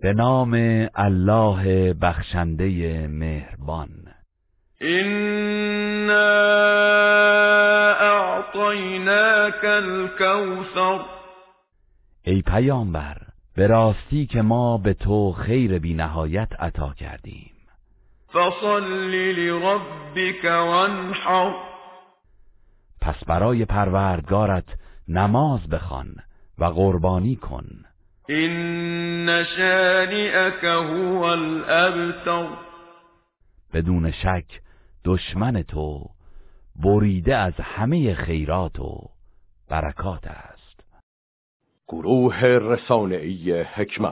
به نام الله بخشنده مهربان. إنا أعطيناك الكوثر. ای پیامبر به راستی که ما به تو خیر بی نهایت عطا کردیم. فصل لربك وانحر. پس برای پروردگارت نماز بخوان و قربانی کن. إن شانئك هو الأبتر. بدون شک دشمن تو بریده از همه خیرات و برکات است. گروه رسانه‌ای حکمت.